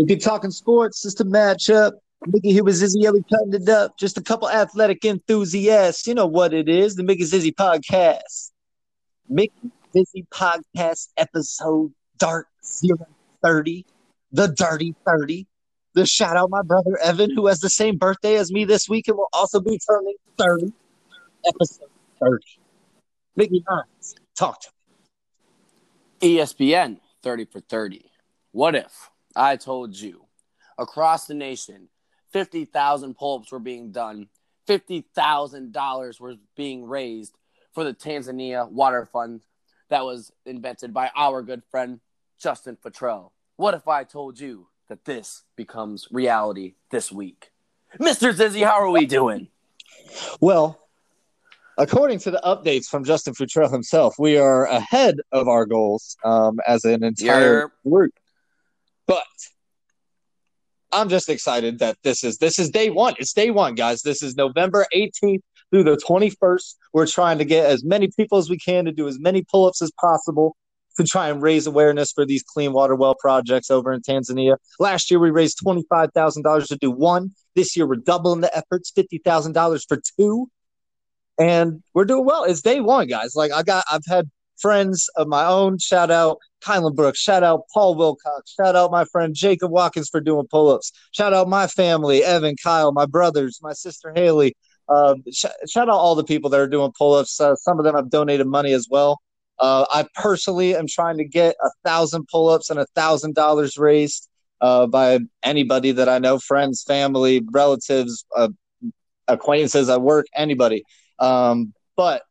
If you're talking sports, just a matchup. Mickey here with Zizzy Ellie cutting it up. Just a couple athletic enthusiasts. You know what it is. The Mickey Zizzy podcast. Mickey Zizzy podcast episode Dark 030. The Dirty 30. The shout out my brother Evan, who has the same birthday as me this week and will also be turning 30. Episode 30. Mickey Hines, talk to me. ESPN 30 for 30. What if I told you across the nation 50,000 pull ups were being done, $50,000 was being raised for the Tanzania Water Fund that was invented by our good friend Justin Futrell? What if I told you that this becomes reality this week? Mr. Zizzy, how are we doing? Well, according to the updates from Justin Futrell himself, we are ahead of our goals um, as an entire group. But I'm just excited that this is this is day one. It's day one, guys. This is November 18th through the 21st. We're trying to get as many people as we can to do as many pull-ups as possible to try and raise awareness for these clean water well projects over in Tanzania. Last year we raised $25,000 to do one. This year we're doubling the efforts, $50,000 for two. And we're doing well. It's day one, guys. Like I got I've had friends of my own. Shout out Kylan Brooks. Shout out Paul Wilcox. Shout out my friend Jacob Watkins for doing pull ups. Shout out my family, Evan, Kyle, my brothers, my sister Haley. Um, sh- shout out all the people that are doing pull ups. Uh, some of them have donated money as well. Uh, I personally am trying to get a thousand pull ups and a thousand dollars raised uh, by anybody that I know, friends, family, relatives, uh, acquaintances at work, anybody. Um, but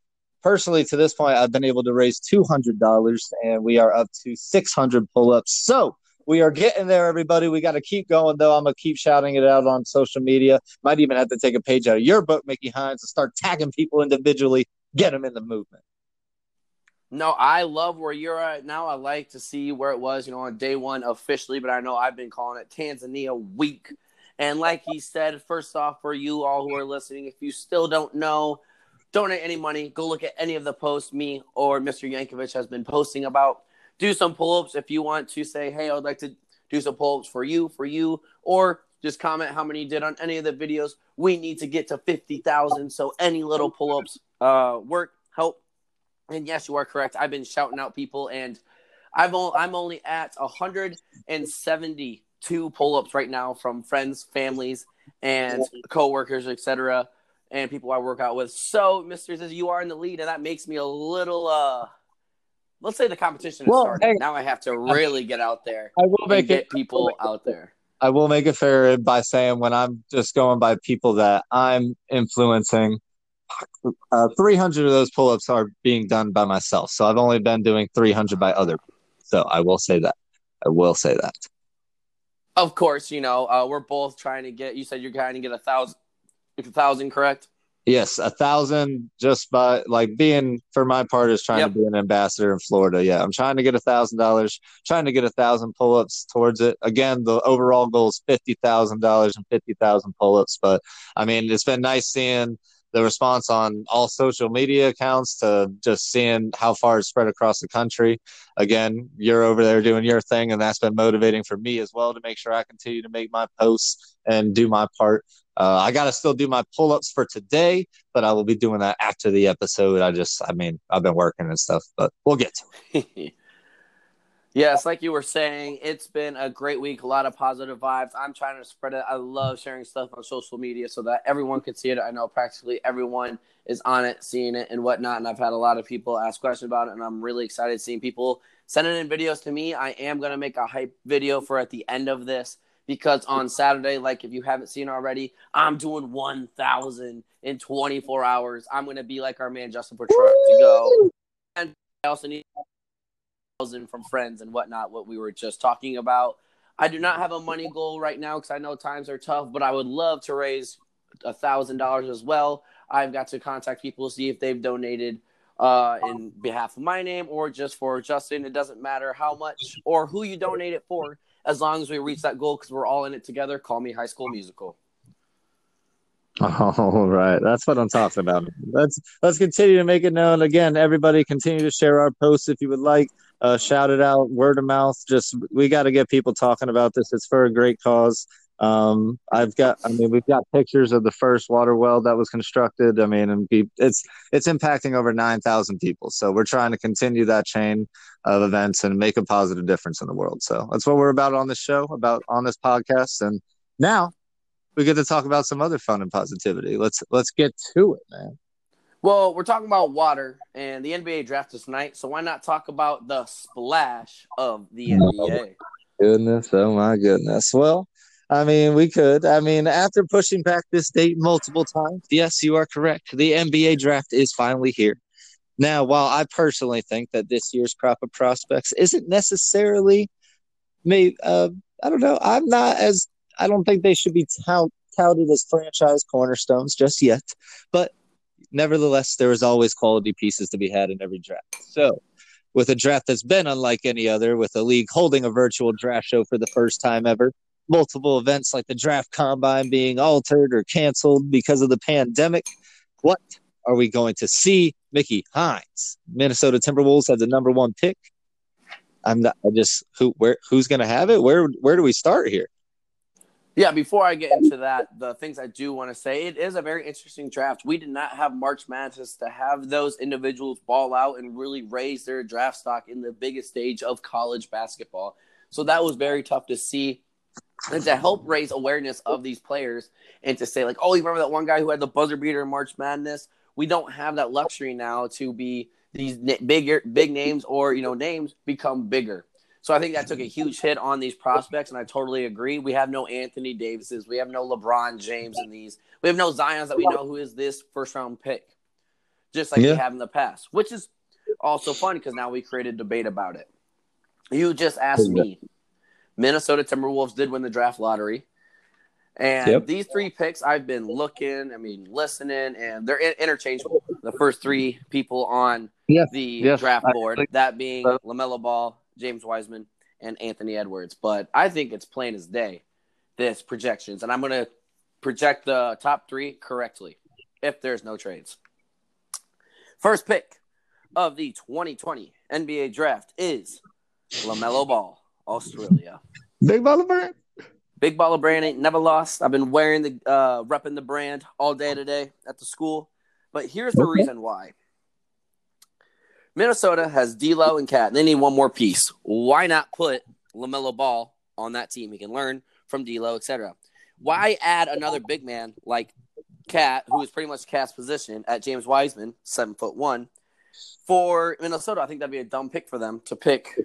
personally to this point i've been able to raise $200 and we are up to 600 pull-ups. So we are getting there everybody. We got to keep going though. I'm gonna keep shouting it out on social media. Might even have to take a page out of your book mickey hines and start tagging people individually. Get them in the movement. No, I love where you're at now. I like to see where it was, you know, on day one officially, but I know I've been calling it Tanzania week. And like he said, first off, for you all who are listening, if you still don't know, donate any money, go look at any of the posts me or Mr. Yankovic has been posting about. Do some pull ups if you want to say, hey, I would like to do some pull ups for you, for you, or just comment how many you did on any of the videos. We need to get to 50,000. So any little pull ups uh, work, help. And yes, you are correct. I've been shouting out people, and I've o- I'm only at 172 pull ups right now from friends, families, and coworkers, etc and people I work out with. So, Mister says you are in the lead, and that makes me a little. uh Let's say the competition is well, started. Hey, now I have to really get out there. I will make get it people out there. I will make it fair by saying when I'm just going by people that I'm influencing, uh, 300 of those pull-ups are being done by myself. So I've only been doing 300 by other people. So I will say that. I will say that. Of course, you know uh, we're both trying to get. You said you're trying to get a thousand a thousand, correct? Yes, a thousand just by like being for my part is trying yep. to be an ambassador in Florida. Yeah, I'm trying to get a thousand dollars, trying to get a thousand pull ups towards it. Again, the overall goal is fifty thousand dollars and fifty thousand pull ups. But I mean, it's been nice seeing the response on all social media accounts to just seeing how far it's spread across the country. Again, you're over there doing your thing, and that's been motivating for me as well to make sure I continue to make my posts and do my part. Uh, I got to still do my pull ups for today, but I will be doing that after the episode. I just, I mean, I've been working and stuff, but we'll get to it. yes, like you were saying, it's been a great week, a lot of positive vibes. I'm trying to spread it. I love sharing stuff on social media so that everyone can see it. I know practically everyone is on it, seeing it, and whatnot. And I've had a lot of people ask questions about it, and I'm really excited seeing people sending in videos to me. I am going to make a hype video for at the end of this because on Saturday, like if you haven't seen already, I'm doing 1,000 in 24 hours. I'm going to be like our man Justin Portruck to go. And I also need 1,000 from friends and whatnot, what we were just talking about. I do not have a money goal right now because I know times are tough, but I would love to raise a thousand dollars as well. I've got to contact people see if they've donated uh, in behalf of my name or just for Justin. It doesn't matter how much or who you donate it for as long as we reach that goal because we're all in it together. Call me High School Musical. All right, that's what I'm talking about. Let's let's continue to make it known. Again, everybody, continue to share our posts if you would like. uh, shout it out, word of mouth. Just we got to get people talking about this. It's for a great cause. Um, I've got, I mean, we've got pictures of the first water well that was constructed. I mean, and it's it's impacting over nine thousand people. So we're trying to continue that chain of events and make a positive difference in the world. So that's what we're about on this show, about on this podcast. And now we get to talk about some other fun and positivity. Let's let's get to it, man. Well, we're talking about water, and the NBA draft is tonight, so why not talk about the splash of the NBA? Oh, goodness, oh my goodness. Well, I mean, we could. I mean, after pushing back this date multiple times, yes, you are correct. The NBA draft is finally here. Now, while I personally think that this year's crop of prospects isn't necessarily, maybe uh, I don't know. I'm not as I don't think they should be tout, touted as franchise cornerstones just yet. But nevertheless, there is always quality pieces to be had in every draft. So, with a draft that's been unlike any other, with a league holding a virtual draft show for the first time ever, multiple events like the draft combine being altered or canceled because of the pandemic. What are we going to see? Mickey Hines, Minnesota Timberwolves have the number one pick. I'm not. I just who where who's going to have it? Where where do we start here? Yeah, before I get into that, the things I do want to say, it is a very interesting draft. We did not have March Madness to have those individuals ball out and really raise their draft stock in the biggest stage of college basketball. So that was very tough to see and to help raise awareness of these players and to say like, oh, you remember that one guy who had the buzzer beater in March Madness? We don't have that luxury now to be these bigger big names or you know names become bigger. So I think that took a huge hit on these prospects, and I totally agree. We have no Anthony Davises, we have no LeBron James in these, we have no Zion's that we know who is this first round pick, just like yeah. we have in the past, which is also fun because now we created debate about it. You just asked me Minnesota Timberwolves did win the draft lottery. And yep. these three picks, I've been looking, I mean, listening, and they're interchangeable. The first three people on yes. the yes. draft board, that being LaMelo Ball, James Wiseman, and Anthony Edwards. But I think it's plain as day, this projections. And I'm going to project the top three correctly if there's no trades. First pick of the 2020 NBA draft is LaMelo Ball. Australia. Big baller brand. Big baller brand ain't never lost. I've been wearing the uh repping the brand all day today at the school. But here's the okay. reason why. Minnesota has D'Lo and KAT. and They need one more piece. Why not put LaMelo Ball on that team? He can learn from D'Lo, etc. Why add another big man like KAT, who is pretty much KAT's position at James Wiseman, seven foot one, for Minnesota? I think that'd be a dumb pick for them to pick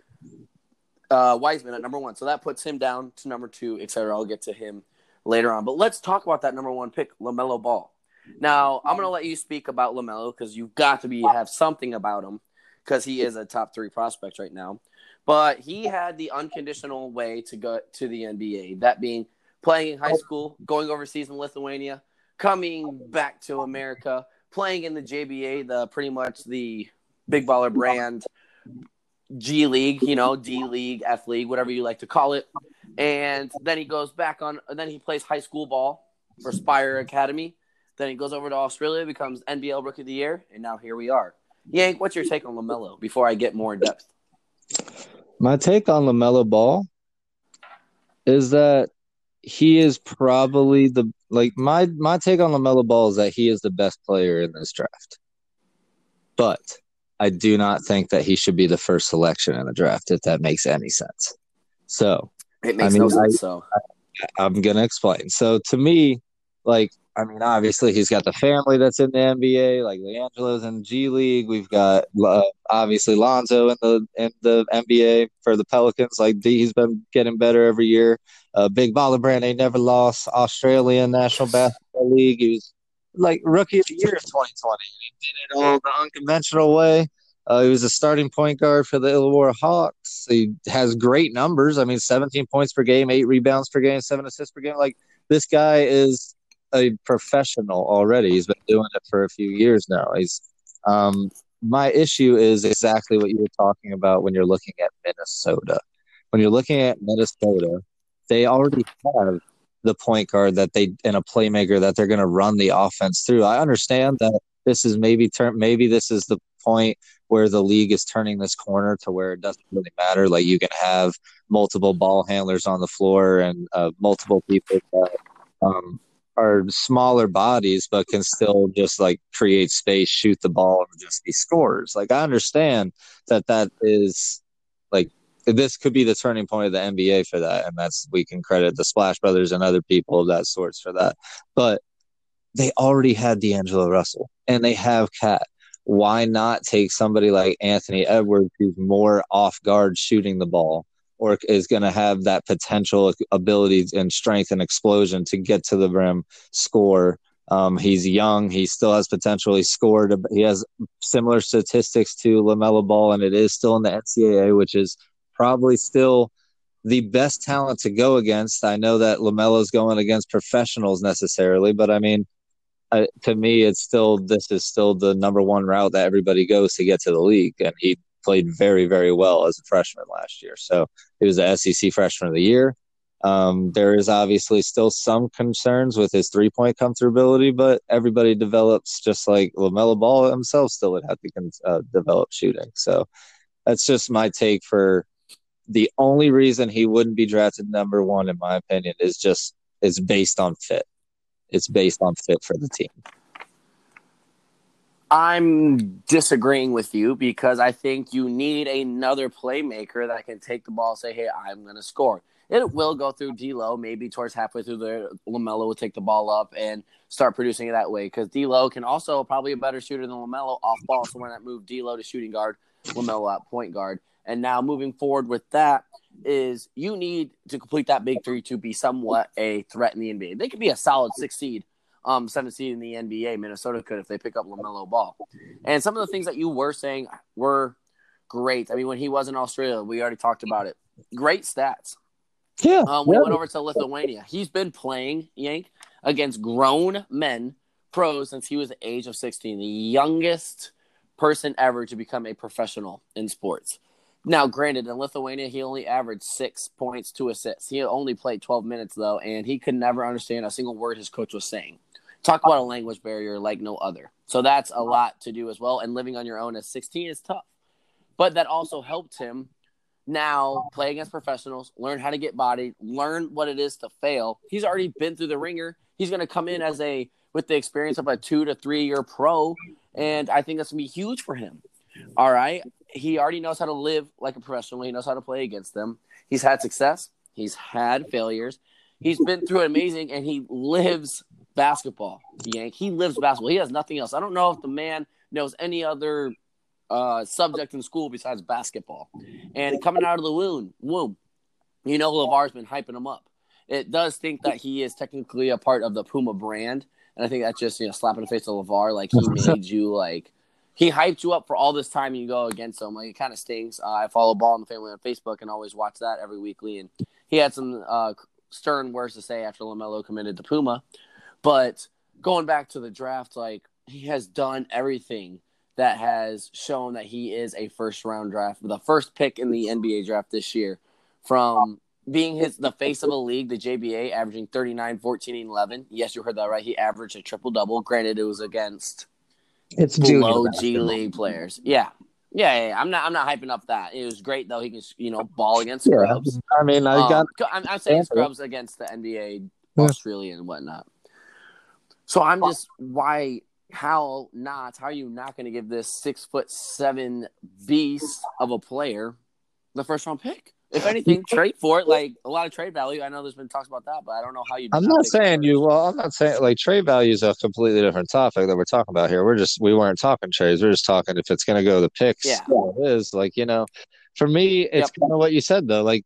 uh, Wiseman at number one. So that puts him down to number two, etc. I'll get to him later on. But let's talk about that number one pick, LaMelo Ball. Now, I'm going to let you speak about LaMelo because you've got to be have something about him because he is a top three prospect right now. But he had the unconditional way to go to the NBA, that being playing in high school, going overseas in Lithuania, coming back to America, playing in the JBA, the pretty much the big baller brand G League, you know, D League, F League, whatever you like to call it. And then he goes back on, and then he plays high school ball for Spire Academy. Then he goes over to Australia, becomes NBL Rookie of the Year, and now here we are. Yank, what's your take on LaMelo before I get more in depth? My take on LaMelo Ball is that he is probably the like my my take on LaMelo Ball is that he is the best player in this draft. But I do not think that he should be the first selection in the draft, if that makes any sense. So it makes I mean, no sense. I, so I, I'm gonna explain. So to me, like I mean, obviously he's got the family that's in the NBA, like LiAngelo's in G League. We've got uh, obviously Lonzo in the in the NBA for the Pelicans. Like he's been getting better every year. Uh, Big Baller Brand ain't never lost. Australian National Basketball League. He was like rookie of the year of 2020. He did it all the unconventional way. Uh, he was a starting point guard for the Illawarra Hawks. He has great numbers. I mean, 17 points per game, eight rebounds per game, seven assists per game. Like this guy is a professional already. He's been doing it for a few years now. He's um, my issue is exactly what you were talking about when you're looking at Minnesota. When you're looking at Minnesota, they already have the point guard that they and a playmaker that they're going to run the offense through. I understand that this is maybe turn maybe this is the point where the league is turning this corner to where it doesn't really matter. Like you can have multiple ball handlers on the floor and uh, multiple people that um, are smaller bodies, but can still just like create space, shoot the ball, and just be scorers. Like I understand that that is like this could be the turning point of the NBA for that, and that's we can credit the Splash Brothers and other people of that sorts for that. But they already had D'Angelo Russell and they have KAT. Why not take somebody like Anthony Edwards, who's more off guard shooting the ball, or is going to have that potential ability and strength and explosion to get to the rim, score. Um, he's young. He still has potential. He scored. He has similar statistics to LaMelo Ball, and it is still in the NCAA, which is probably still the best talent to go against. I know that LaMelo's going against professionals necessarily, but I mean, to me, it's still this is still the number one route that everybody goes to get to the league, and he played very, very well as a freshman last year. So he was the SEC Freshman of the Year. Um, there is obviously still some concerns with his three point comfortability, but everybody develops just like LaMelo Ball himself still would have to uh, develop shooting. So that's just my take for the only reason he wouldn't be drafted number one, in my opinion, is just is based on fit. It's based on fit for the team. I'm disagreeing with you because I think you need another playmaker that can take the ball and say, "Hey, I'm going to score." It will go through D'Lo. Maybe towards halfway through the LaMelo will take the ball up and start producing it that way because D'Lo can also probably a better shooter than LaMelo off ball. So when that move D'Lo to shooting guard, LaMelo at point guard. And now moving forward with that is you need to complete that big three to be somewhat a threat in the NBA. They could be a solid six seed, um, seven seed in the NBA. Minnesota could if they pick up LaMelo Ball. And some of the things that you were saying were great. I mean, when he was in Australia, we already talked about it. Great stats. Yeah. Um, we yeah. went over to Lithuania. He's been playing Yank against grown men, pros since he was the age of 16, the youngest person ever to become a professional in sports. Now, granted, in Lithuania, he only averaged six points, two assists. He only played 12 minutes, though, and he could never understand a single word his coach was saying. Talk about a language barrier like no other. So that's a lot to do as well. And living on your own at 16 is tough. But that also helped him now play against professionals, learn how to get bodied, learn what it is to fail. He's already been through the ringer. He's going to come in as a with the experience of a two to three year pro, and I think that's going to be huge for him. All right he already knows how to live like a professional. He knows how to play against them. He's had success. He's had failures. He's been through amazing, and he lives basketball. Yank. He lives basketball. He has nothing else. I don't know if the man knows any other uh, subject in school besides basketball. And coming out of the womb, womb, you know, LaVar's been hyping him up. It does think that he is technically a part of the Puma brand, and I think that's just you know slapping the face of LaVar, like he made you like he hyped you up for all this time you go against him. Like it kind of stings. Uh, I follow Ball in the Family on Facebook and always watch that every weekly. And he had some uh, stern words to say after LaMelo committed to Puma. But going back to the draft, like he has done everything that has shown that he is a first round draft, the first pick in the NBA draft this year. From being his the face of a league, the JBA, averaging 39, 14, and 11. Yes, you heard that right. He averaged a triple double. Granted, it was against it's below G League players. Yeah. yeah. yeah, I'm not. I'm not hyping up that. It was great though. He can, you know, ball against scrubs. Yeah. I mean, I um, got. I'm, I'm saying scrubs against the NBA, yeah. Australia, and whatnot. So I'm just why how not how are you not going to give this six foot seven beast of a player the first round pick? If anything, trade for it. Like a lot of trade value. I know there's been talks about that, but I don't know how you. I'm not saying you. Well, I'm not saying like trade value is a completely different topic that we're talking about here. We're just we weren't talking trades. We're just talking if it's going to go the picks. Yeah, it is like you know, for me, it's yep. kind of what you said though. Like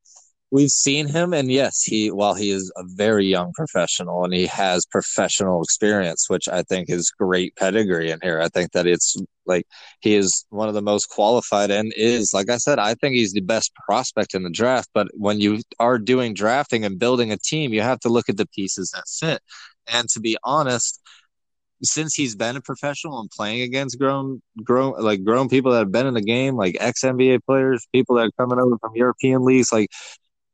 we've seen him and yes he while he is a very young professional and he has professional experience which i think is great pedigree in here. I think that it's like he is one of the most qualified and is like i said i think he's the best prospect in the draft but when you are doing drafting and building a team you have to look at the pieces that fit. And to be honest since he's been a professional and playing against grown grown like grown people that have been in the game like ex NBA players people that are coming over from European leagues like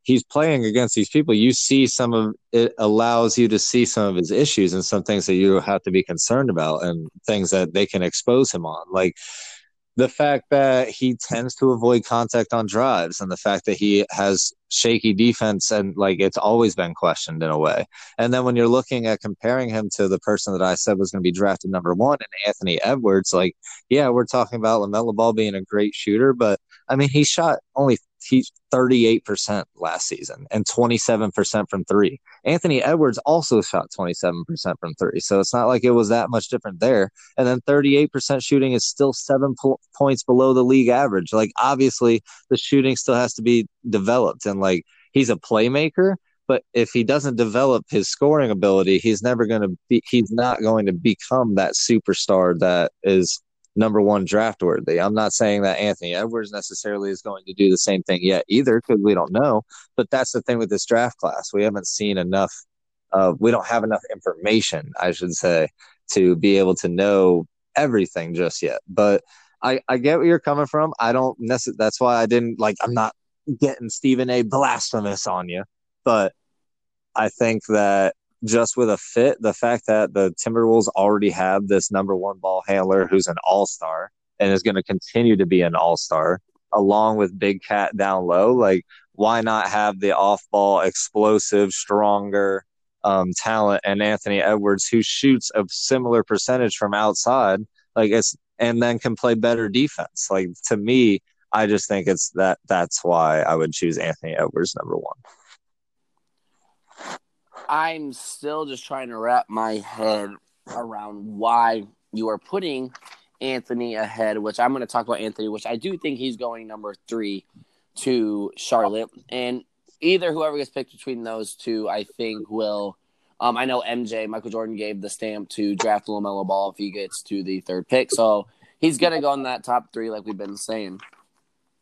he's playing against these people, you see some of it allows you to see some of his issues and some things that you have to be concerned about and things that they can expose him on. Like the fact that he tends to avoid contact on drives and the fact that he has shaky defense and like it's always been questioned in a way. And then when you're looking at comparing him to the person that I said was going to be drafted number one and Anthony Edwards, like, yeah, we're talking about LaMelo Ball being a great shooter, but I mean, he shot only he 38% last season and 27% from three. Anthony Edwards also shot 27% from three. So it's not like it was that much different there. And then 38% shooting is still seven po- points below the league average. Like, obviously, the shooting still has to be developed. And like, he's a playmaker. But if he doesn't develop his scoring ability, he's never going to be, he's not going to become that superstar that is number one draft worthy. I'm not saying that Anthony Edwards necessarily is going to do the same thing yet either, because we don't know. But that's the thing with this draft class. We haven't seen enough. Uh, we don't have enough information, I should say, to be able to know everything just yet. But I, I get where you're coming from. I don't necessarily. That's why I didn't like. I'm not getting Stephen A. blasphemous on you, but I think that just with a fit, the fact that the Timberwolves already have this number one ball handler who's an all star and is going to continue to be an all star, along with Big KAT down low, like why not have the off ball explosive, stronger um, talent and Anthony Edwards who shoots a similar percentage from outside, like it's and then can play better defense. Like to me, I just think it's that that's why I would choose Anthony Edwards number one. I'm still just trying to wrap my head around why you are putting Anthony ahead, which I'm going to talk about Anthony, which I do think he's going number three to Charlotte. And either whoever gets picked between those two, I think will. Um, I know MJ, Michael Jordan gave the stamp to draft LaMelo Ball if he gets to the third pick. So he's going to go in that top three, like we've been saying.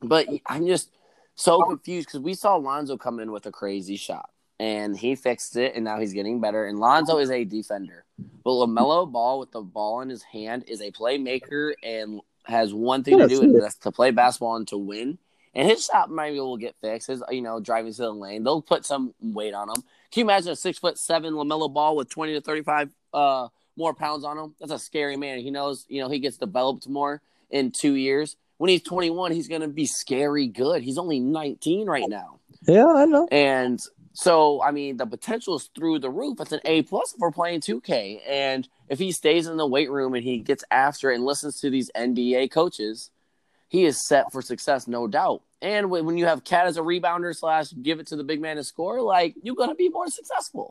But I'm just so confused because we saw Lonzo come in with a crazy shot and he fixed it, and now he's getting better. And Lonzo is a defender, but LaMelo Ball with the ball in his hand is a playmaker and has one thing yeah, to do, and that's to play basketball and to win. And his shot maybe will get fixed. His, you know, driving to the lane, they'll put some weight on him. Can you imagine a six foot seven LaMelo Ball with twenty to thirty five uh, more pounds on him? That's a scary man. He knows, you know, he gets developed more in two years. When he's 21, he's going to be scary good. He's only 19 right now. Yeah, I know. And so I mean, the potential is through the roof. It's an A plus for playing 2K, and if he stays in the weight room and he gets after it and listens to these NBA coaches, he is set for success, no doubt. And when you have KAT as a rebounder slash give it to the big man to score, like you're gonna be more successful.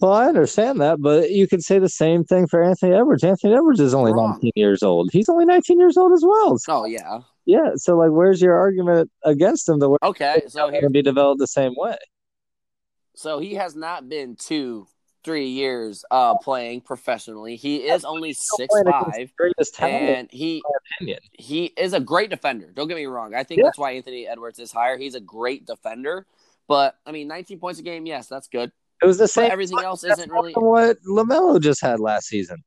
Well, I understand that, but you could say the same thing for Anthony Edwards. Anthony Edwards is only Wrong. 19 years old. He's only 19 years old as well. So, oh yeah, yeah. So like, where's your argument against him? The okay, so here be developed the same way. So he has not been two, three years uh, playing professionally. He is only six five, and he he is a great defender. Don't get me wrong. I think yeah. that's why Anthony Edwards is higher. He's a great defender, but I mean, 19 points a game, yes, that's good. It was the same. But everything else isn't really what LaMelo just had last season.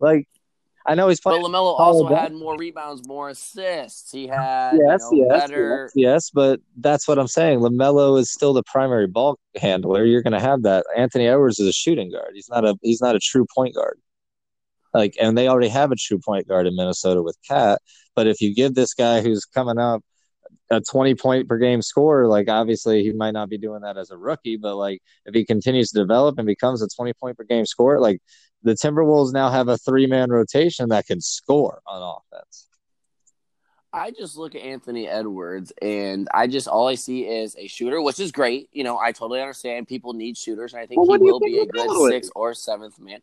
Like I know he's playing. But LaMelo also had more rebounds, more assists. He had yes, you know, yes, better... yes, yes, but that's what I'm saying. LaMelo is still the primary ball handler. You're going to have that. Anthony Edwards is a shooting guard. He's not a he's not a true point guard. Like, and they already have a true point guard in Minnesota with KAT. But if you give this guy who's coming up a 20 point per game scorer, like obviously he might not be doing that as a rookie, but like if he continues to develop and becomes a 20 point per game scorer, like the Timberwolves now have a three man rotation that can score on offense. I just look at Anthony Edwards and I just all I see is a shooter, which is great. You know, I totally understand people need shooters, and I think well, he will be a good sixth or seventh man.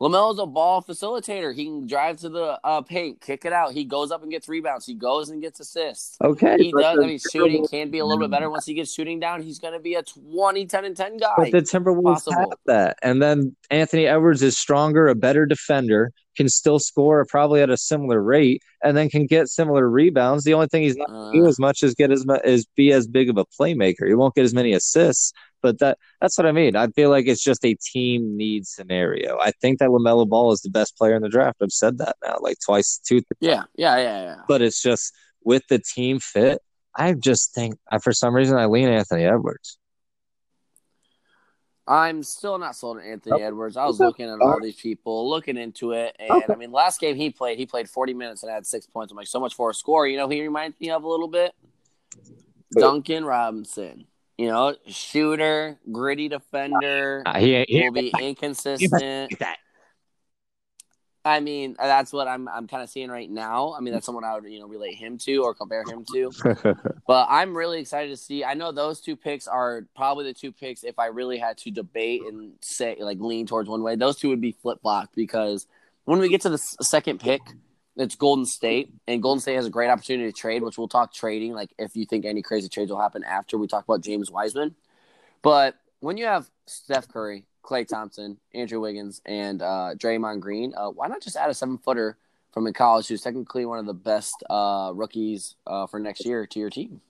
LaMelo's a ball facilitator. He can drive to the uh, paint, kick it out. He goes up and gets rebounds. He goes and gets assists. Okay. He does. I mean, shooting can be a little bit better once he gets shooting down. He's going to be a 20, 10, and 10 guy. But the Timberwolves possible. have that. And then Anthony Edwards is stronger, a better defender, can still score probably at a similar rate, and then can get similar rebounds. The only thing he's not uh, do as much as get as much as be as big of a playmaker. He won't get as many assists, but that that's what I mean. I feel like it's just a team need scenario. I think that LaMelo Ball is the best player in the draft. I've said that now like twice, two. Yeah, yeah, yeah, yeah. But it's just with the team fit. I just think I, for some reason I lean Anthony Edwards. I'm still not sold on Anthony Edwards. I was looking at all these people, looking into it, and okay. I mean, last game he played, he played 40 minutes and had six points. I'm like, so much for a score. You know, he reminds me of a little bit Duncan Robinson. You know, shooter, gritty defender. Uh, he, he, will be inconsistent. I mean, that's what I'm I'm kind of seeing right now. I mean, that's someone I would you know relate him to or compare him to. but I'm really excited to see. I know those two picks are probably the two picks. If I really had to debate and say like lean towards one way, those two would be flip flopped because when we get to the second pick, it's Golden State, and Golden State has a great opportunity to trade, which we'll talk trading. Like if you think any crazy trades will happen after we talk about James Wiseman, but when you have Steph Curry, Klay Thompson, Andrew Wiggins, and uh, Draymond Green. Uh, why not just add a seven footer from in college who's technically one of the best uh, rookies uh, for next year to your team?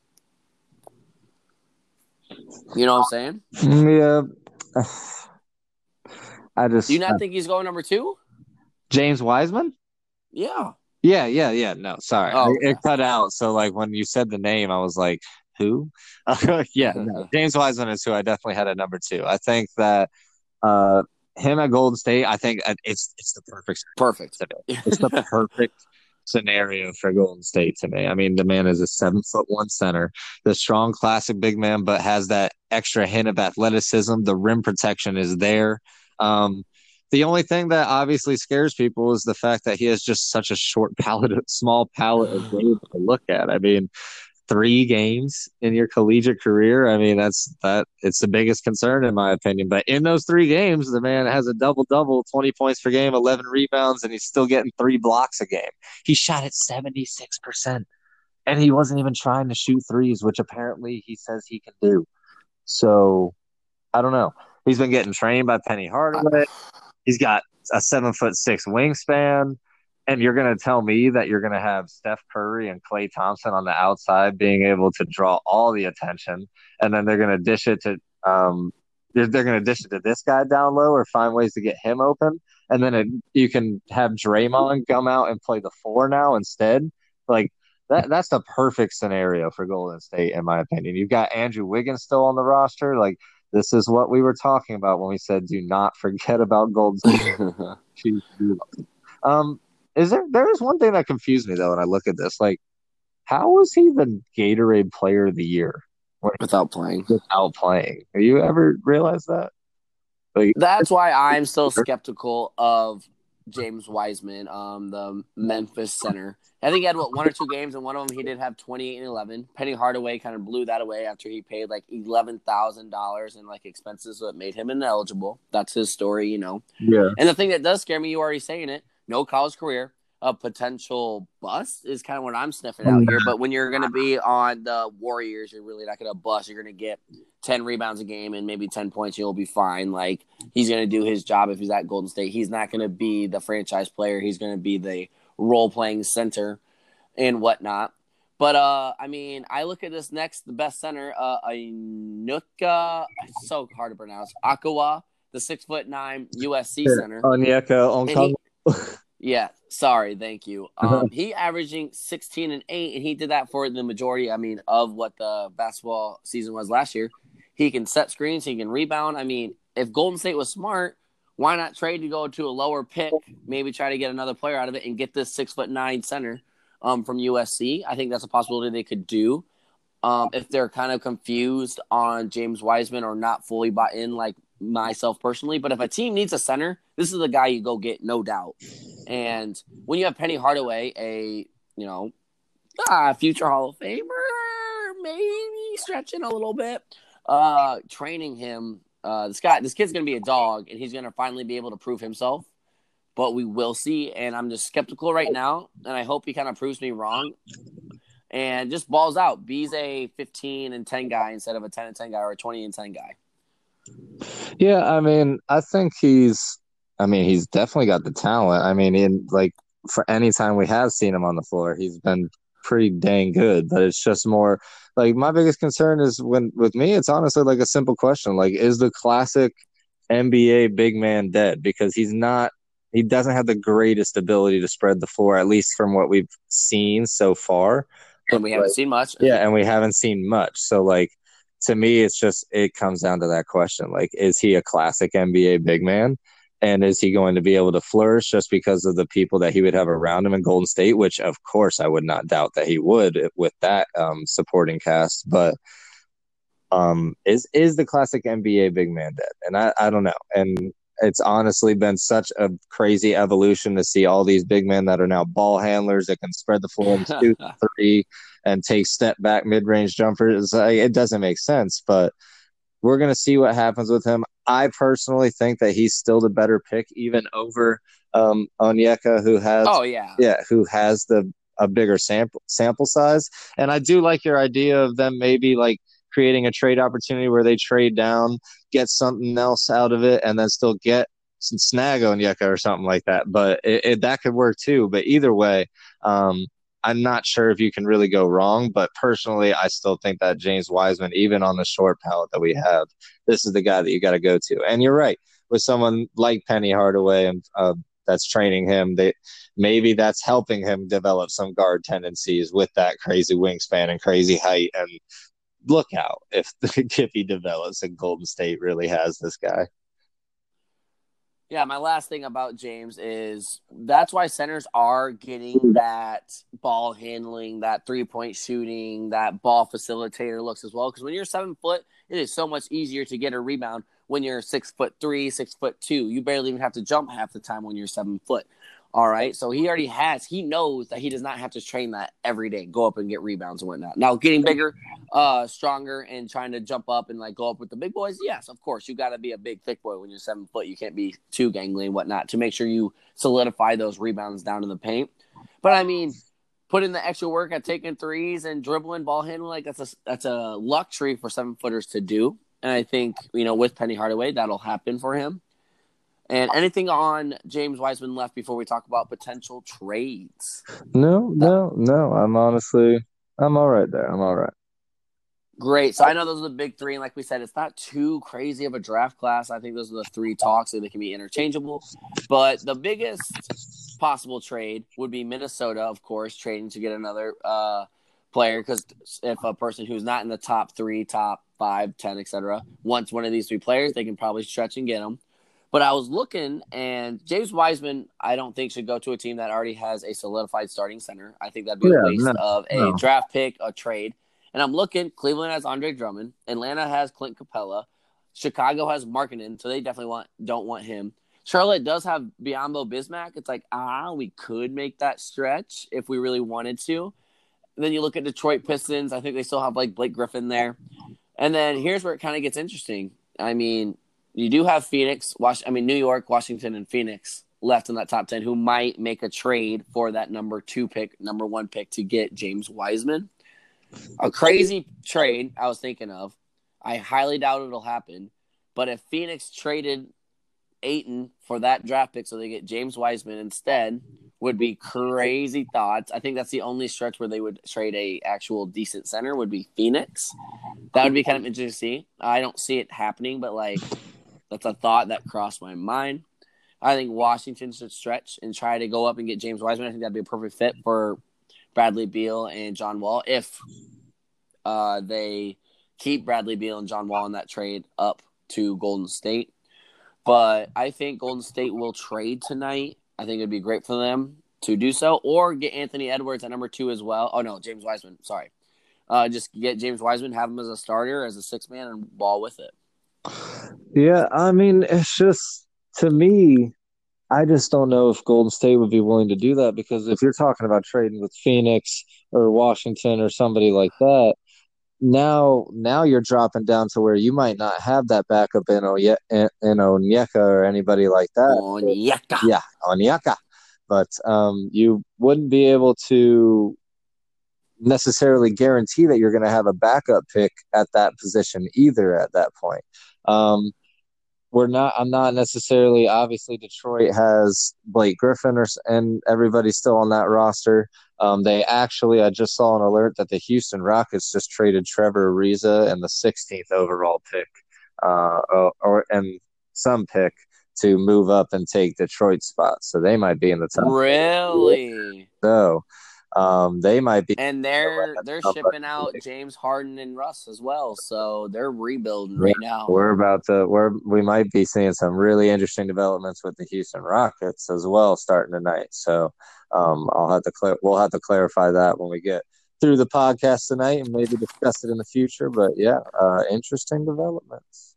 You know what I'm saying? Mm, yeah. I just. Do you not think he's going number two? James Wiseman? Yeah. Yeah, yeah, yeah. No, sorry, oh, it, cut out. So, like, when you said the name, I was like, "Who?" yeah, no. James Wiseman is who I definitely had at number two. I think that uh, him at Golden State, I think uh, it's it's the perfect perfect. It's the perfect scenario for Golden State to me. I mean, the man is a seven foot one center, the strong classic big man, but has that extra hint of athleticism. The rim protection is there. Um, the only thing that obviously scares people is the fact that he has just such a short palette, small palette of games to look at. I mean, three games in your collegiate career, I mean, that's that it's the biggest concern in my opinion. But in those three games, the man has a double double, 20 points per game, 11 rebounds, and he's still getting three blocks a game. He shot at 76%. And he wasn't even trying to shoot threes, which apparently he says he can do. So I don't know. He's been getting trained by Penny Hardaway. He's got a seven foot six wingspan. And you're going to tell me that you're going to have Steph Curry and Klay Thompson on the outside being able to draw all the attention, and then they're going to dish it to um, they're, they're going to dish it to this guy down low or find ways to get him open, and then it, you can have Draymond come out and play the four now instead. Like that, that's the perfect scenario for Golden State, in my opinion. You've got Andrew Wiggins still on the roster, like. This is what we were talking about when we said, "Do not forget about State." um, is there there is one thing that confused me though when I look at this. Like, how was he the Gatorade Player of the Year without playing? Without playing, have you ever realized that? Like, That's why I'm so skeptical of James Wiseman, um, the Memphis center. I think he had what one or two games, and one of them he did have 28 and 11. Penny Hardaway kind of blew that away after he paid like eleven thousand dollars in like expenses that made him ineligible. That's his story, you know. Yeah. And the thing that does scare me, you already saying it no college career, a potential bust is kind of what I'm sniffing out here. But when you're going to be on the Warriors, you're really not going to bust. You're going to get 10 rebounds a game and maybe 10 points. You'll be fine. Like he's going to do his job if he's at Golden State. He's not going to be the franchise player. He's going to be the role playing center and whatnot. But uh, I mean, I look at this next, the best center, uh, Anuka. It's so hard to pronounce. Akawa, the six foot nine USC center. Onyeka yeah, sorry, thank you. Um, he averaging 16 and 8, and he did that for the majority, I mean, of what the basketball season was last year. He can set screens, he can rebound. I mean, if Golden State was smart, why not trade to go to a lower pick, maybe try to get another player out of it and get this six foot nine center um, from USC? I think that's a possibility they could do. Um, if they're kind of confused on James Wiseman or not fully bought in, like myself personally. But if a team needs a center, this is the guy you go get, no doubt. And when you have Penny Hardaway, a you know, ah, future Hall of Famer, maybe stretching a little bit, uh, training him. Uh, this guy, this kid's gonna be a dog, and he's gonna finally be able to prove himself. But we will see, and I'm just skeptical right now, and I hope he kind of proves me wrong. And just balls out. B's a 15 and 10 guy instead of a 10 and 10 guy or a 20 and 10 guy. Yeah, I mean, I think he's. I mean, he's definitely got the talent. I mean, in like for any time we have seen him on the floor, he's been pretty dang good. But it's just more like my biggest concern is when with me, it's honestly like a simple question: like, is the classic NBA big man dead? Because he's not. He doesn't have the greatest ability to spread the floor, at least from what we've seen so far. And we haven't like, seen much. Yeah, and we haven't seen much. So like to me, it's just it comes down to that question: like, is he a classic NBA big man? And is he going to be able to flourish just because of the people that he would have around him in Golden State? Which, of course, I would not doubt that he would with that um, supporting cast. But um, is is the classic NBA big man dead? And I, I don't know. And it's honestly been such a crazy evolution to see all these big men that are now ball handlers that can spread the floor and shoot three and take step back mid range jumpers. It doesn't make sense, but we're gonna see what happens with him. I personally think that he's still the better pick, even over um, Onyeka, who has oh yeah yeah who has the a bigger sample sample size. And I do like your idea of them maybe like creating a trade opportunity where they trade down, get something else out of it, and then still get some snag on Onyeka or something like that. But it, it, that could work too. But either way, um, I'm not sure if you can really go wrong. But personally, I still think that James Wiseman, even on the short palette that we have, this is the guy that you got to go to. And you're right with someone like Penny Hardaway and. Uh, that's training him. They maybe that's helping him develop some guard tendencies with that crazy wingspan and crazy height and look out if if he develops and Golden State really has this guy. Yeah, my last thing about James is that's why centers are getting that ball handling, that three point shooting, that ball facilitator looks as well. Because when you're seven foot, it is so much easier to get a rebound when you're six foot three, six foot two. You barely even have to jump half the time when you're seven foot. All right. So he already has, he knows that he does not have to train that every day, go up and get rebounds and whatnot. Now, getting bigger, uh, stronger, and trying to jump up and like go up with the big boys, yes, of course. You got to be a big, thick boy when you're seven foot. You can't be too gangly and whatnot to make sure you solidify those rebounds down in the paint. But I mean, put in the extra work at taking threes and dribbling, ball handling, like that's a, that's a luxury for seven footers to do. And I think, you know, with Penny Hardaway, that'll happen for him. And anything on James Wiseman left before we talk about potential trades? No, no, no. I'm honestly, I'm all right there. I'm all right. Great. So I know those are the big three, and like we said, it's not too crazy of a draft class. I think those are the three talks, and they can be interchangeable. But the biggest possible trade would be Minnesota, of course, trading to get another uh, player. Because if a person who's not in the top three, top five, ten, etc., wants one of these three players, they can probably stretch and get them. But I was looking, and James Wiseman, I don't think should go to a team that already has a solidified starting center. I think that'd be yeah, a waste no, of a no. draft pick, a trade. And I'm looking. Cleveland has Andre Drummond. Atlanta has Clint Capela. Chicago has Markkanen, so they definitely want don't want him. Charlotte does have Biyombo Bismack. It's like ah, we could make that stretch if we really wanted to. And then you look at Detroit Pistons. I think they still have like Blake Griffin there. And then here's where it kind of gets interesting. I mean, you do have Phoenix, I mean New York, Washington, and Phoenix left in that top ten who might make a trade for that number two pick, number one pick to get James Wiseman. A crazy trade I was thinking of. I highly doubt it'll happen. But if Phoenix traded Ayton for that draft pick so they get James Wiseman instead, would be crazy thoughts. I think that's the only stretch where they would trade a actual decent center would be Phoenix. That would be kind of interesting to see. I don't see it happening, but like that's a thought that crossed my mind. I think Washington should stretch and try to go up and get James Wiseman. I think that'd be a perfect fit for Bradley Beal and John Wall if uh, they keep Bradley Beal and John Wall in that trade up to Golden State. But I think Golden State will trade tonight. I think it'd be great for them to do so, or get Anthony Edwards at number two as well. Oh no, James Wiseman. Sorry, uh, just get James Wiseman, have him as a starter, as a six man, and ball with it. Yeah, I mean, it's just to me, I just don't know if Golden State would be willing to do that because if you're talking about trading with Phoenix or Washington or somebody like that, now now you're dropping down to where you might not have that backup in in, in Onyeka or anybody like that. Onyeka. Yeah, Onyeka. But um, you wouldn't be able to necessarily guarantee that you're going to have a backup pick at that position either at that point. Um, we're not. I'm not necessarily. Obviously, Detroit has Blake Griffin, or and everybody's still on that roster. Um, they actually, I just saw an alert that the Houston Rockets just traded Trevor Ariza and the 16th overall pick, uh, or, or and some pick to move up and take Detroit's spot. So they might be in the top. Really? So Um, they might be, and they're they're shipping out James Harden and Russ as well, so they're rebuilding right now. We're about to we're we might be seeing some really interesting developments with the Houston Rockets as well starting tonight. So um, I'll have to clear we'll have to clarify that when we get through the podcast tonight and maybe discuss it in the future. But yeah, uh, interesting developments.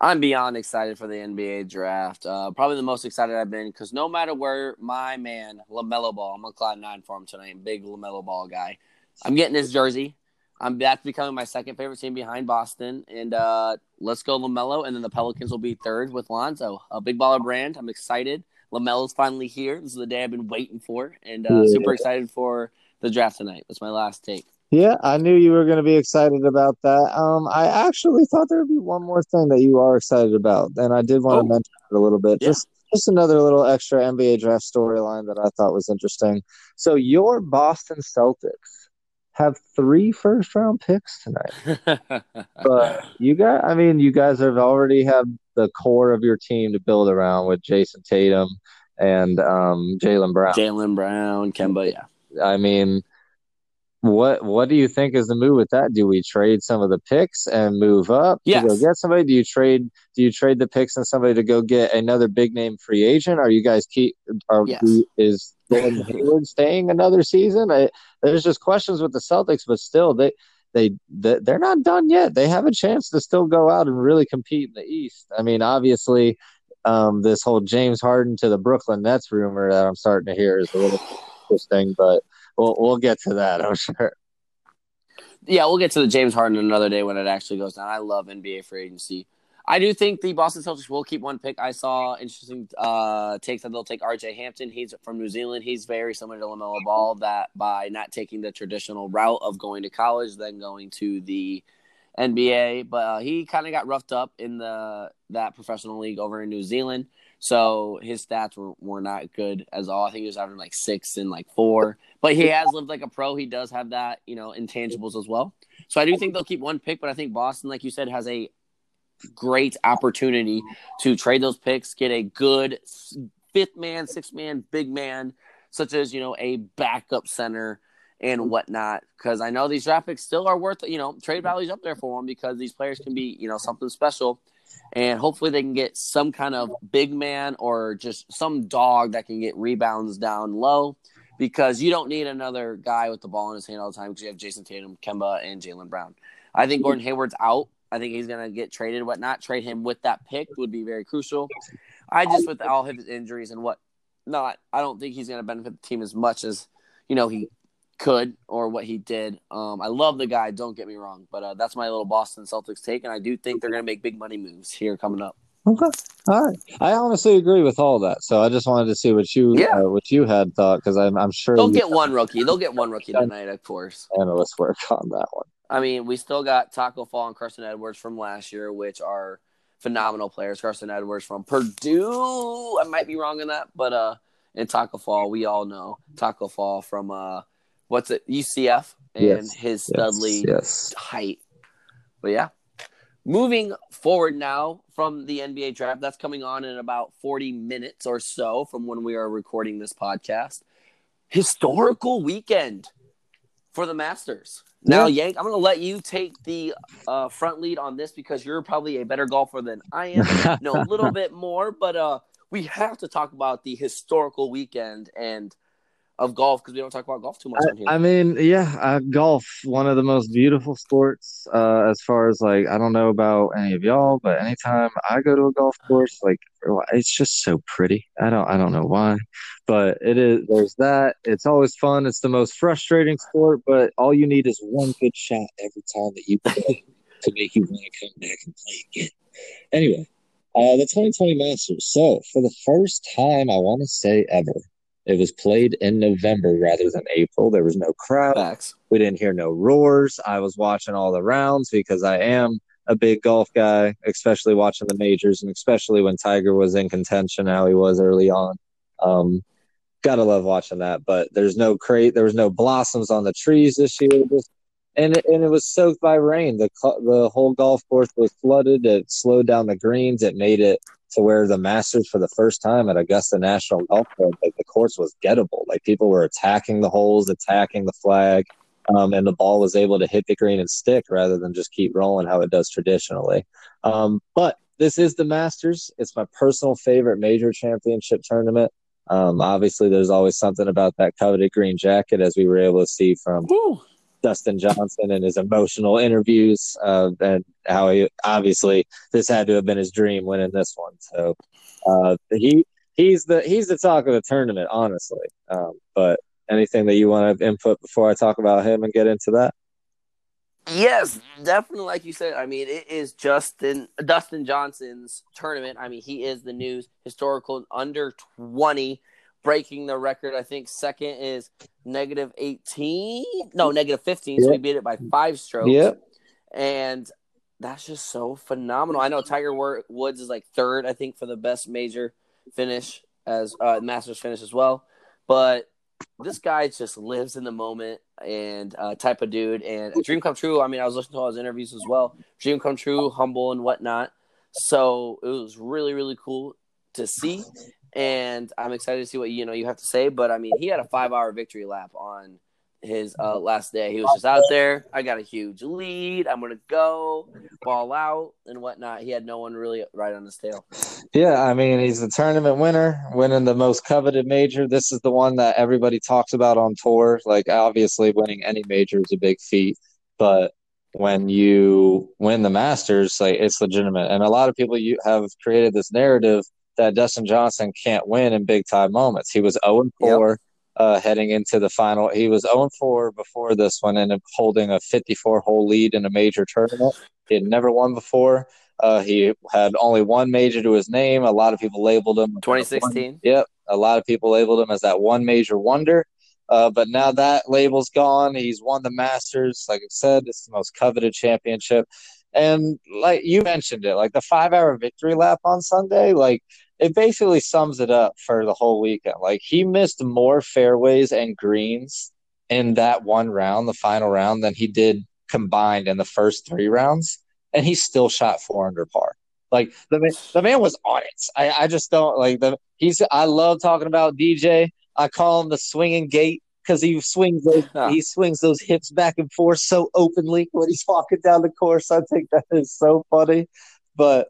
I'm beyond excited for the NBA draft. Uh, probably the most excited I've been because no matter where my man Lamelo Ball, I'm on cloud nine for him tonight. Big Lamelo Ball guy. I'm getting his jersey. I'm that's becoming my second favorite team behind Boston. And uh, let's go Lamelo, and then the Pelicans will be third with Lonzo. A big baller brand. I'm excited. Lamelo's finally here. This is the day I've been waiting for, and uh, yeah. super excited for the draft tonight. That's my last take. Yeah, I knew you were going to be excited about that. Um, I actually thought there would be one more thing that you are excited about, and I did want oh. to mention it a little bit. Yeah. Just just another little extra NBA draft storyline that I thought was interesting. So your Boston Celtics have three first round picks tonight, but you guys, I mean, you guys have already have the core of your team to build around with Jayson Tatum and um, Jaylen Brown. Jaylen Brown, Kemba, yeah. I mean, what what do you think is the move with that? Do we trade some of the picks and move up yes. to go get somebody? Do you trade do you trade the picks and somebody to go get another big name free agent? Are you guys keep are yes. is Gordon Hayward staying another season? I, there's just questions with the Celtics, but still they they they're not done yet. They have a chance to still go out and really compete in the East. I mean, obviously, um, this whole James Harden to the Brooklyn Nets rumor that I'm starting to hear is a little interesting, but we'll we'll get to that. I'm sure. Yeah, we'll get to the James Harden another day when it actually goes down. I love NBA free agency. I do think the Boston Celtics will keep one pick. I saw interesting uh, takes that they'll take RJ Hampton. He's from New Zealand. He's very similar to LaMelo Ball. That by not taking the traditional route of going to college, then going to the NBA, but uh, he kind of got roughed up in the that professional league over in New Zealand. So his stats were, were not good as all. I think he was averaging like six and like four. But he has lived like a pro. He does have that, you know, intangibles as well. So I do think they'll keep one pick, but I think Boston, like you said, has a great opportunity to trade those picks, get a good fifth man, sixth man, big man, such as, you know, a backup center and whatnot. Because I know these draft picks still are worth, you know, trade values up there for them because these players can be, you know, something special and hopefully they can get some kind of big man or just some dog that can get rebounds down low because you don't need another guy with the ball in his hand all the time because you have Jayson Tatum, Kemba, and Jaylen Brown. I think Gordon Hayward's out. I think he's going to get traded, whatnot. Trade him with that pick would be very crucial. I just, with all his injuries and what not, I don't think he's going to benefit the team as much as, you know, he could or what he did. Um, I love the guy. Don't get me wrong, but uh, that's my little Boston Celtics take, and I do think they're going to make big money moves here coming up. Okay, all right. I honestly agree with all that. So I just wanted to see what you yeah. Uh, what you had thought because I'm I'm sure they'll get one rookie. They'll get one rookie tonight, of course. Analysts work on that one. I mean, we still got Taco Fall and Carson Edwards from last year, which are phenomenal players. Carson Edwards from Purdue. I might be wrong in that, but uh, in Taco Fall, we all know Taco Fall from uh what's it UCF and yes, his Studley yes, yes. height. But yeah, moving forward now from the NBA draft that's coming on in about 40 minutes or so from when we are recording this podcast. Historical weekend for the Masters. Now. Yank, I'm going to let you take the uh, front lead on this because you're probably a better golfer than I am. know a little bit more, but uh, we have to talk about the historical weekend and – of golf because we don't talk about golf too much I. I mean, yeah, uh, golf one of the most beautiful sports. Uh, as far as like, I don't know about any of y'all, but anytime I go to a golf course, like it's just so pretty. I don't, I don't know why, but it is. There's that. It's always fun. It's the most frustrating sport, but all you need is one good shot every time that you play to make you want to come back and play again. Anyway. Uh, the 2020 Masters. So, for the first time, I want to say ever, it was played in November rather than April. There was no crowd. Facts. We didn't hear no roars. I was watching all the rounds because I am a big golf guy, especially watching the majors and especially when Tiger was in contention, how he was early on. Um, gotta love watching that. But there's no crate. There was no blossoms on the trees this year. Just, and it, and it was soaked by rain. The the whole golf course was flooded. It slowed down the greens. It made it to where the Masters for the first time at Augusta National Golf Club, like the course was gettable. Like people were attacking the holes, attacking the flag, um, and the ball was able to hit the green and stick rather than just keep rolling how it does traditionally. Um, but this is the Masters. It's my personal favorite major championship tournament. Um, obviously, there's always something about that coveted green jacket, as we were able to see from Woo. Dustin Johnson and his emotional interviews, uh, and how he obviously this had to have been his dream winning this one. So uh, he he's the he's the talk of the tournament, honestly. Um, but anything that you want to input before I talk about him and get into that? Yes, definitely. Like you said, I mean, it is Justin Dustin Johnson's tournament. I mean, he is the news historical under twenty, breaking the record. I think second is negative eighteen. No, negative fifteen. Yep. So we beat it by five strokes. Yep. And that's just so phenomenal. I know Tiger Woods is like third, I think, for the best major finish as uh, Masters finish as well. But this guy just lives in the moment and uh, type of dude and a dream come true. I mean, I was listening to all his interviews as well. Dream come true, humble and whatnot. So it was really, really cool to see. And I'm excited to see what you know you have to say. But I mean, he had a five hour victory lap on his uh, last day. He was just out there. I got a huge lead. I'm gonna go ball out and whatnot. He had no one really right on his tail. Yeah, I mean he's the tournament winner, winning the most coveted major. This is the one that everybody talks about on tour. Like obviously, winning any major is a big feat, but when you win the Masters, like it's legitimate. And a lot of people you have created this narrative that Dustin Johnson can't win in big time moments. He was 0 4. Yep uh, heading into the final. He was 0 4 before this one and holding a 54 hole lead in a major tournament. He had never won before. Uh, he had only one major to his name. A lot of people labeled him 2016. Yep. A lot of people labeled him as that one major wonder. Uh, but now that label's gone. He's won the Masters. Like I said, it's the most coveted championship. And like you mentioned it, like the five hour victory lap on Sunday, like it basically sums it up for the whole weekend. Like he missed more fairways and greens in that one round, the final round, than he did combined in the first three rounds, and he still shot four under par. Like the man, the man was on it. I, I just don't like the he's. I love talking about DJ. I call him the swinging gate because he swings those, he swings those hips back and forth so openly when he's walking down the course. I think that is so funny. But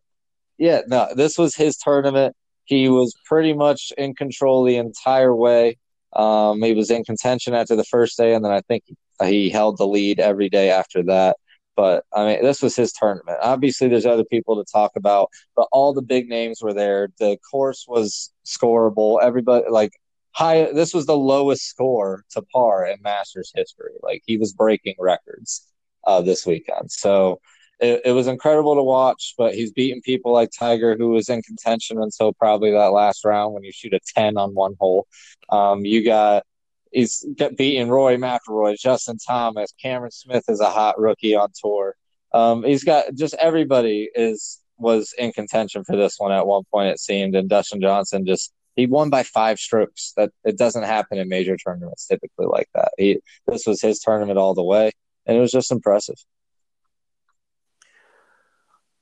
yeah, no, this was his tournament. He was pretty much in control the entire way. Um, he was in contention after the first day, and then I think he held the lead every day after that. But I mean, this was his tournament. Obviously, there's other people to talk about, but all the big names were there. The course was scoreable. Everybody like high. This was the lowest score to par in Masters history. Like he was breaking records uh, this weekend. So it, it was incredible to watch, but he's beating people like Tiger, who was in contention until probably that last round when you shoot a 10 on one hole. Um, you got, he's beating Rory McIlroy, Justin Thomas, Cameron Smith is a hot rookie on tour. Um, he's got just everybody is was in contention for this one at one point it seemed, and Dustin Johnson just he won by five strokes. That it doesn't happen in major tournaments typically like that. He this was his tournament all the way, and it was just impressive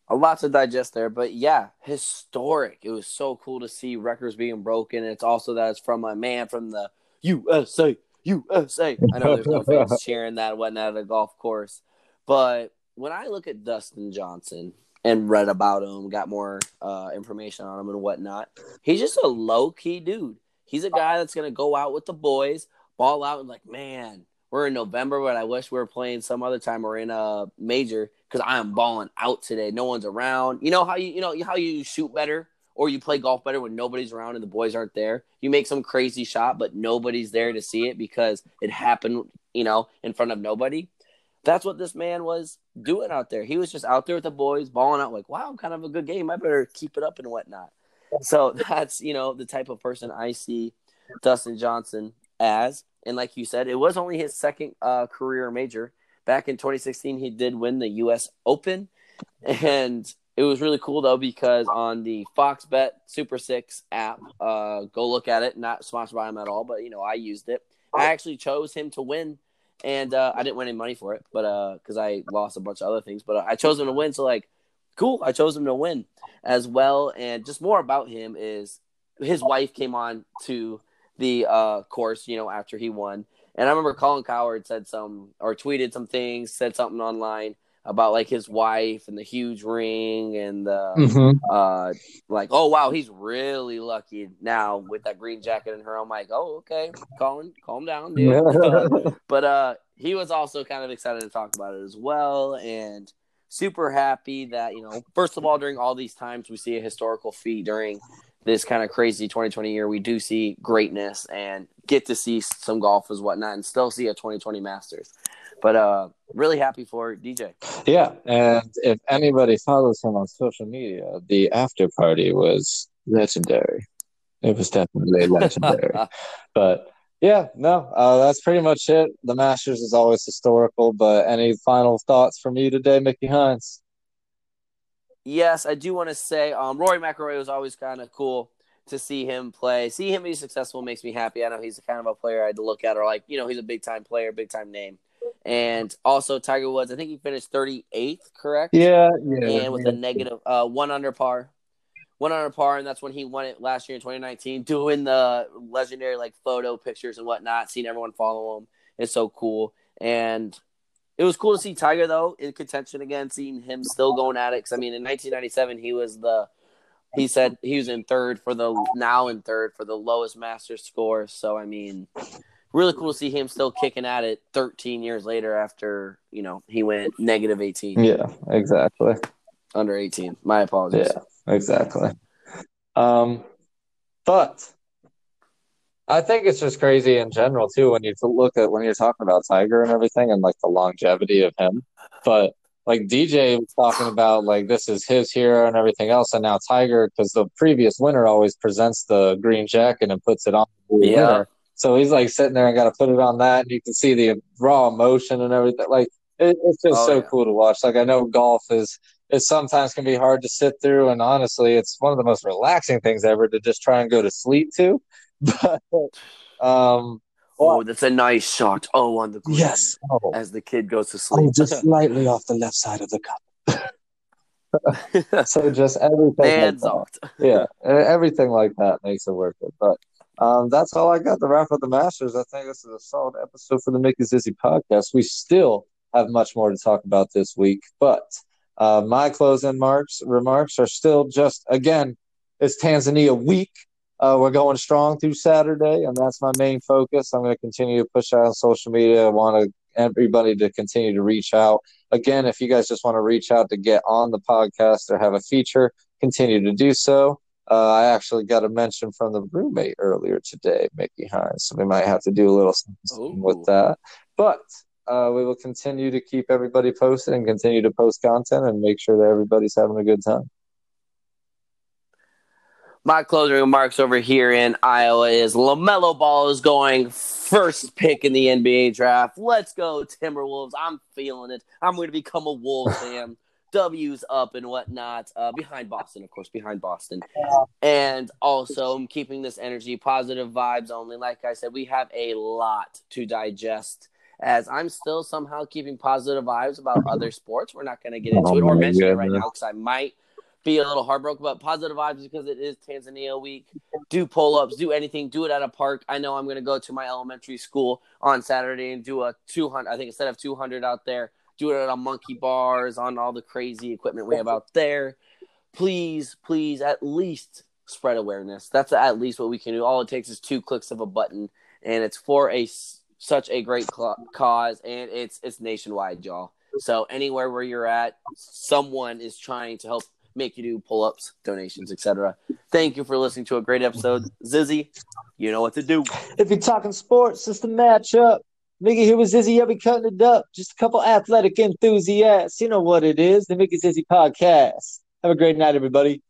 a lot to digest there, but yeah, historic. It was so cool to see records being broken. It's also that it's from a man from the USA, USA. I know there's no fans cheering that whatnot at a golf course, but when I look at Dustin Johnson and read about him, got more uh, information on him and whatnot, he's just a low key dude. He's a guy that's gonna go out with the boys, ball out, and like, man, we're in November, but I wish we were playing some other time or in a major because I am balling out today. No one's around. You know how you you know how you shoot better or you play golf better when nobody's around and the boys aren't there. You make some crazy shot, but nobody's there to see it because it happened, you know, in front of nobody. That's what this man was doing out there. He was just out there with the boys, balling out like, wow, kind of a good game. I better keep it up and whatnot. So that's, you know, the type of person I see Dustin Johnson as. And like you said, it was only his second uh, career major. Back in 2016 he did win the us open. And it was really cool though because on the fox bet super six app uh, go look at it. Not sponsored by him at all but you know i used it. I actually chose him to win and uh, i didn't win any money for it but because uh, i lost a bunch of other things but i chose him to win. So like cool i chose him to win as well. And just more about him is his wife came on to the uh, course, you know, after he won. And I remember Colin Cowherd said some or tweeted some things, said something online about like his wife and the huge ring and the mm-hmm. uh like oh wow he's really lucky now with that green jacket in her i'm like oh okay colin calm down dude. but uh he was also kind of excited to talk about it as well and super happy that you know first of all during all these times we see a historical feat during this kind of crazy 2020 year we do see greatness and get to see some golf as whatnot and still see a 2020 masters but uh, really happy for DJ. Yeah, and if anybody follows him on social media, the after party was legendary. It was definitely legendary. but yeah, no, uh, that's pretty much it. The Masters is always historical. But any final thoughts from you today, Mickey Hines? Yes, I do want to say um, Rory McIlroy was always kind of cool to see him play. See him be successful makes me happy. I know he's the kind of a player I had to look at, or like you know he's a big time player, big time name and also Tiger Woods. I think he finished 38th, correct? Yeah, yeah. And with yeah. a negative uh, one under par, one under par, and that's when he won it last year in 2019. Doing the legendary like photo pictures and whatnot, seeing everyone follow him. It's so cool, and it was cool to see Tiger though in contention again, seeing him still going at it. Because I mean, in 1997 he was the he said he was in third for the now in third for the lowest Masters score. So I mean, really cool to see him still kicking at it 13 years later after you know he went negative 18 yeah exactly. Under 18 my apologies. Yeah exactly. Um but i think it's just crazy in general too when you look at when you're talking about tiger and everything and like the longevity of him but like dj was talking about like this is his hero and everything else and now tiger because the previous winner always presents the green jacket and puts it on the yeah. winner so he's like sitting there and got to put it on that, and you can see the raw emotion and everything. Like it, it's just oh, so yeah. cool to watch. Like I know golf is it sometimes can be hard to sit through, and honestly, it's one of the most relaxing things ever to just try and go to sleep to. But um, oh, that's a nice shot. Oh, on the green. Yes, oh. as the kid goes to sleep, oh, just slightly off the left side of the cup. so just everything, like yeah, everything like that makes it worth it. But um, that's all I got to wrap up the Masters. I think this is a solid episode for the Mickey Zizzy podcast. We still have much more to talk about this week, but uh, my closing remarks remarks are still just again, it's Tanzania week. Uh, we're going strong through Saturday, and that's my main focus. I'm going to continue to push out on social media. I want everybody to continue to reach out. Again, if you guys just want to reach out to get on the podcast or have a feature, continue to do so. Uh, I actually got a mention from the roommate earlier today, Mickey Hines. So we might have to do a little something with that. But uh, we will continue to keep everybody posted and continue to post content and make sure that everybody's having a good time. My closing remarks over here in Iowa is LaMelo Ball is going first pick in the NBA draft. Let's go, Timberwolves. I'm feeling it. I'm going to become a Wolves fan. W's up and whatnot. Uh, behind Boston, of course, behind Boston. And also, I'm keeping this energy, positive vibes only. Like I said, we have a lot to digest. As I'm still somehow keeping positive vibes about other sports. We're not going to get into oh it or mention it right now because I might be a little heartbroken, but positive vibes because it is Tanzania week. Do pull ups, do anything, do it at a park. I know I'm going to go to my elementary school on Saturday and do a 200. I think instead of 200 out there, do it at on monkey bars, on all the crazy equipment we have out there. Please, please, at least spread awareness. That's at least what we can do. All it takes is two clicks of a button, and it's for a such a great cl- cause, and it's it's nationwide, y'all. So anywhere where you're at, someone is trying to help make you do pull-ups, donations, etc. Thank you for listening to a great episode, Zizzy. You know what to do. If you're talking sports, it's the matchup. Mickey here with Zizzy. I'll be cutting it up. Just a couple athletic enthusiasts. You know what it is. The Mickey Zizzy podcast. Have a great night, everybody.